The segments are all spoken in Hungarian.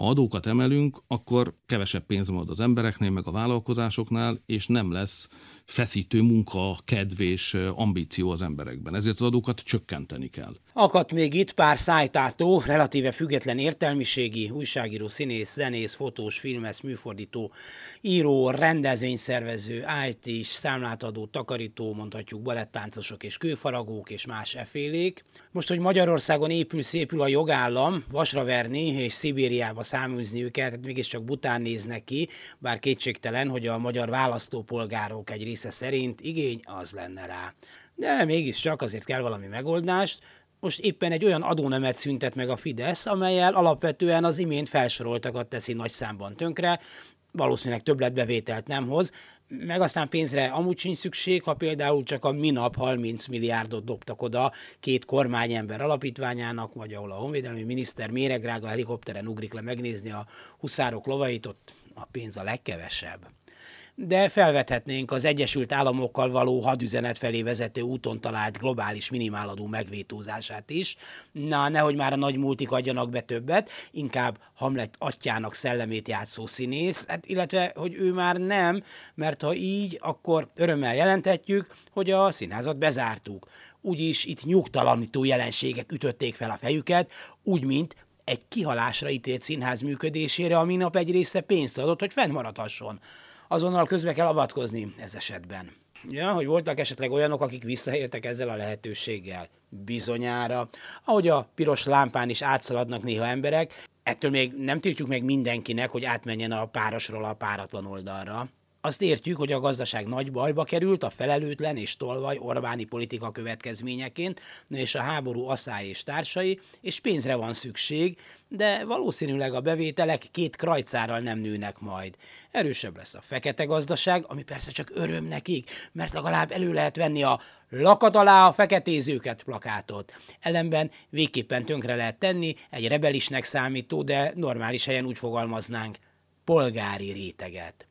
Ha adókat emelünk, akkor kevesebb pénz marad az embereknél, meg a vállalkozásoknál, és nem lesz feszítő munka, kedv és ambíció az emberekben. Ezért az adókat csökkenteni kell. Akadt még itt pár szájtátó, relatíve független értelmiségi, újságíró, színész, zenész, fotós, filmes, műfordító, író, rendezvényszervező, IT-s, számlátadó, takarító, mondhatjuk balettáncosok és kőfaragók és más efélék. Most, hogy Magyarországon épül, szépül a jogállam, vasra verni és Szibériába száműzni őket, hát mégiscsak bután néznek ki, bár kétségtelen, hogy a magyar választópolgárok egy része szerint igény az lenne rá. De mégiscsak azért kell valami megoldást, most éppen egy olyan adónemet szüntet meg a Fidesz, amelyel alapvetően az imént felsoroltakat teszi nagy számban tönkre, valószínűleg többletbevételt nem hoz, meg aztán pénzre amúgy sincs szükség, ha például csak a minap 30 milliárdot dobtak oda két kormányember alapítványának, vagy ahol a honvédelmi miniszter méregrága helikopteren ugrik le megnézni a huszárok lovait, ott a pénz a legkevesebb de felvethetnénk az Egyesült Államokkal való hadüzenet felé vezető úton talált globális minimáladó megvétózását is. Na, nehogy már a nagy multik adjanak be többet, inkább Hamlet atyának szellemét játszó színész, hát, illetve, hogy ő már nem, mert ha így, akkor örömmel jelentetjük, hogy a színházat bezártuk. Úgyis itt nyugtalanító jelenségek ütötték fel a fejüket, úgy, mint egy kihalásra ítélt színház működésére, ami nap egy része pénzt adott, hogy fennmaradhasson azonnal közbe kell avatkozni ez esetben. Ja, hogy voltak esetleg olyanok, akik visszaéltek ezzel a lehetőséggel. Bizonyára. Ahogy a piros lámpán is átszaladnak néha emberek, ettől még nem tiltjuk meg mindenkinek, hogy átmenjen a párosról a páratlan oldalra. Azt értjük, hogy a gazdaság nagy bajba került a felelőtlen és tolvaj Orbáni politika következményeként, és a háború asszály és társai, és pénzre van szükség, de valószínűleg a bevételek két krajcárral nem nőnek majd. Erősebb lesz a fekete gazdaság, ami persze csak öröm nekik, mert legalább elő lehet venni a lakat alá a feketézőket plakátot. Ellenben végképpen tönkre lehet tenni egy rebelisnek számító, de normális helyen úgy fogalmaznánk, polgári réteget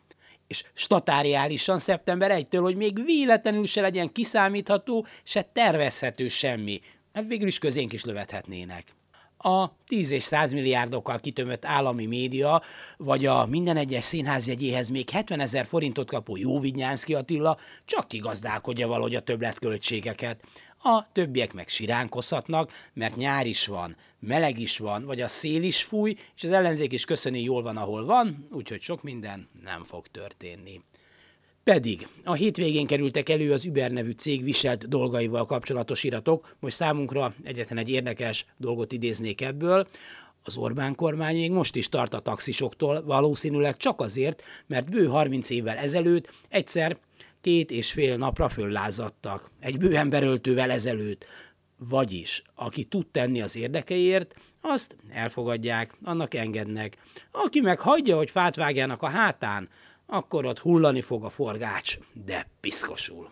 és statáriálisan szeptember 1-től, hogy még véletlenül se legyen kiszámítható, se tervezhető semmi. Hát végül is közénk is lövethetnének. A 10 és 100 milliárdokkal kitömött állami média, vagy a minden egyes színházjegyéhez még 70 ezer forintot kapó Jóvigyánszki Attila csak kigazdálkodja valahogy a többletköltségeket a többiek meg siránkozhatnak, mert nyár is van, meleg is van, vagy a szél is fúj, és az ellenzék is köszöni jól van, ahol van, úgyhogy sok minden nem fog történni. Pedig a hétvégén kerültek elő az Uber nevű cég viselt dolgaival kapcsolatos iratok, most számunkra egyetlen egy érdekes dolgot idéznék ebből, az Orbán kormány még most is tart a taxisoktól, valószínűleg csak azért, mert bő 30 évvel ezelőtt egyszer két és fél napra föllázadtak, egy bőemberöltővel ezelőtt. Vagyis, aki tud tenni az érdekeiért, azt elfogadják, annak engednek. Aki meg hagyja, hogy fát vágjanak a hátán, akkor ott hullani fog a forgács, de piszkosul.